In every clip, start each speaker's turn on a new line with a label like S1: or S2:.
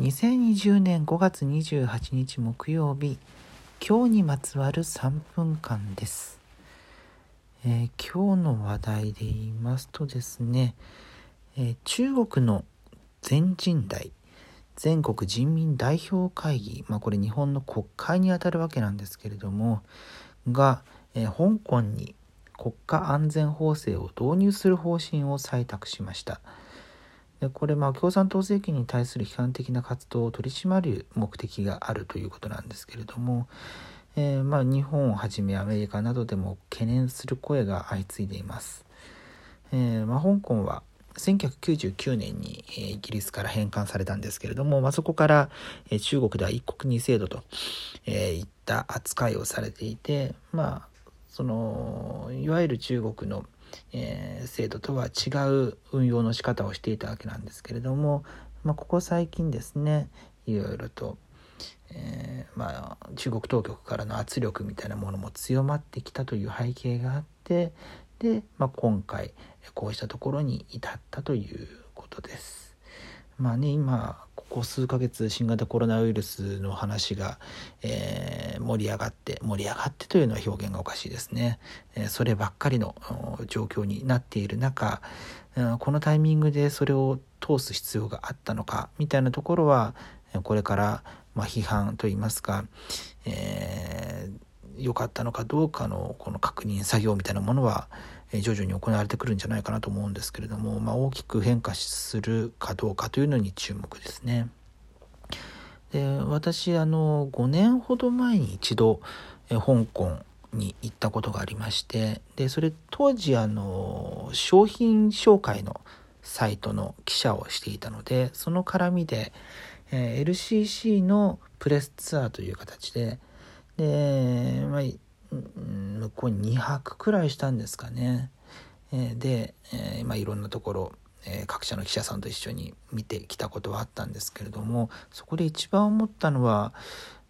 S1: 2020年5月28日木曜日今日にまつわる3分間です、えー今日の話題で言いますとですね、えー中国の全人代全国人民代表会議、まあ、これ日本の国会にあたるわけなんですけれどもが、えー香港に国家安全法制を導入する方針を採択しました。でこれまあ共産党政権に対する批判的な活動を取り締まる目的があるということなんですけれども、えーまあ、日本をはじめアメリカなどでも懸念する声が相次いでいます。えーまあ、香港は1999年に、イギリスから返還されたんですけれども、まあ、そこから、中国では一国二制度と、いった扱いをされていて、まあ、そのいわゆる中国のえー制度とは違う運用の仕方をしていたわけなんですけれども、まあ、ここ最近ですねいろいろと、えーまあ、中国当局からの圧力みたいなものも強まってきたという背景があってで、まあ、今回こうしたところに至ったということです。まあね今ここ数ヶ月新型コロナウイルスの話が、えー盛り上がって盛り上がってというのは表現がおかしいですね、えーそればっかりの状況になっている中、うんこのタイミングでそれを通す必要があったのかみたいなところはこれから、まあ、批判といいますか、えー良かったのかどうかのこの確認作業みたいなものはえ徐々に行われてくるんじゃないかなと思うんですけれども、まあ、大きく変化するかどうかというのに注目ですね。で私あの5年ほど前に一度え香港に行ったことがありましてでそれ当時あの商品紹介のサイトの記者をしていたのでその絡みで、えー LCC のプレスツアーという形でで、まあ、向こうに2泊くらいしたんですかね。えで、えまあ、いろんなところ、え各社の記者さんと一緒に見てきたことはあったんですけれどもそこで一番思ったのは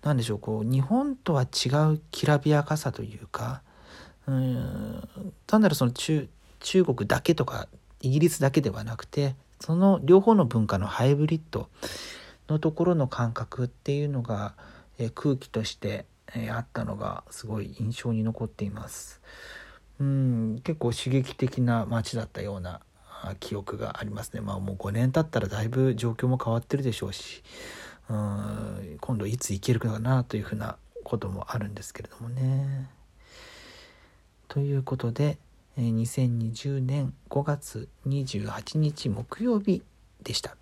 S1: 何でしょうこう日本とは違うきらびやかさというかうん単なるその中中国だけとかイギリスだけではなくてその両方の文化のハイブリッドのところの感覚っていうのが、え空気として、えーあったのがすごい印象に残っています。うん結構刺激的な街だったような記憶がありますね。まあもう5年経ったらだいぶ状況も変わってるでしょうしうん今度いつ行けるかなというふうなこともあるんですけれどもね。ということでえ2020年5月28日木曜日でした。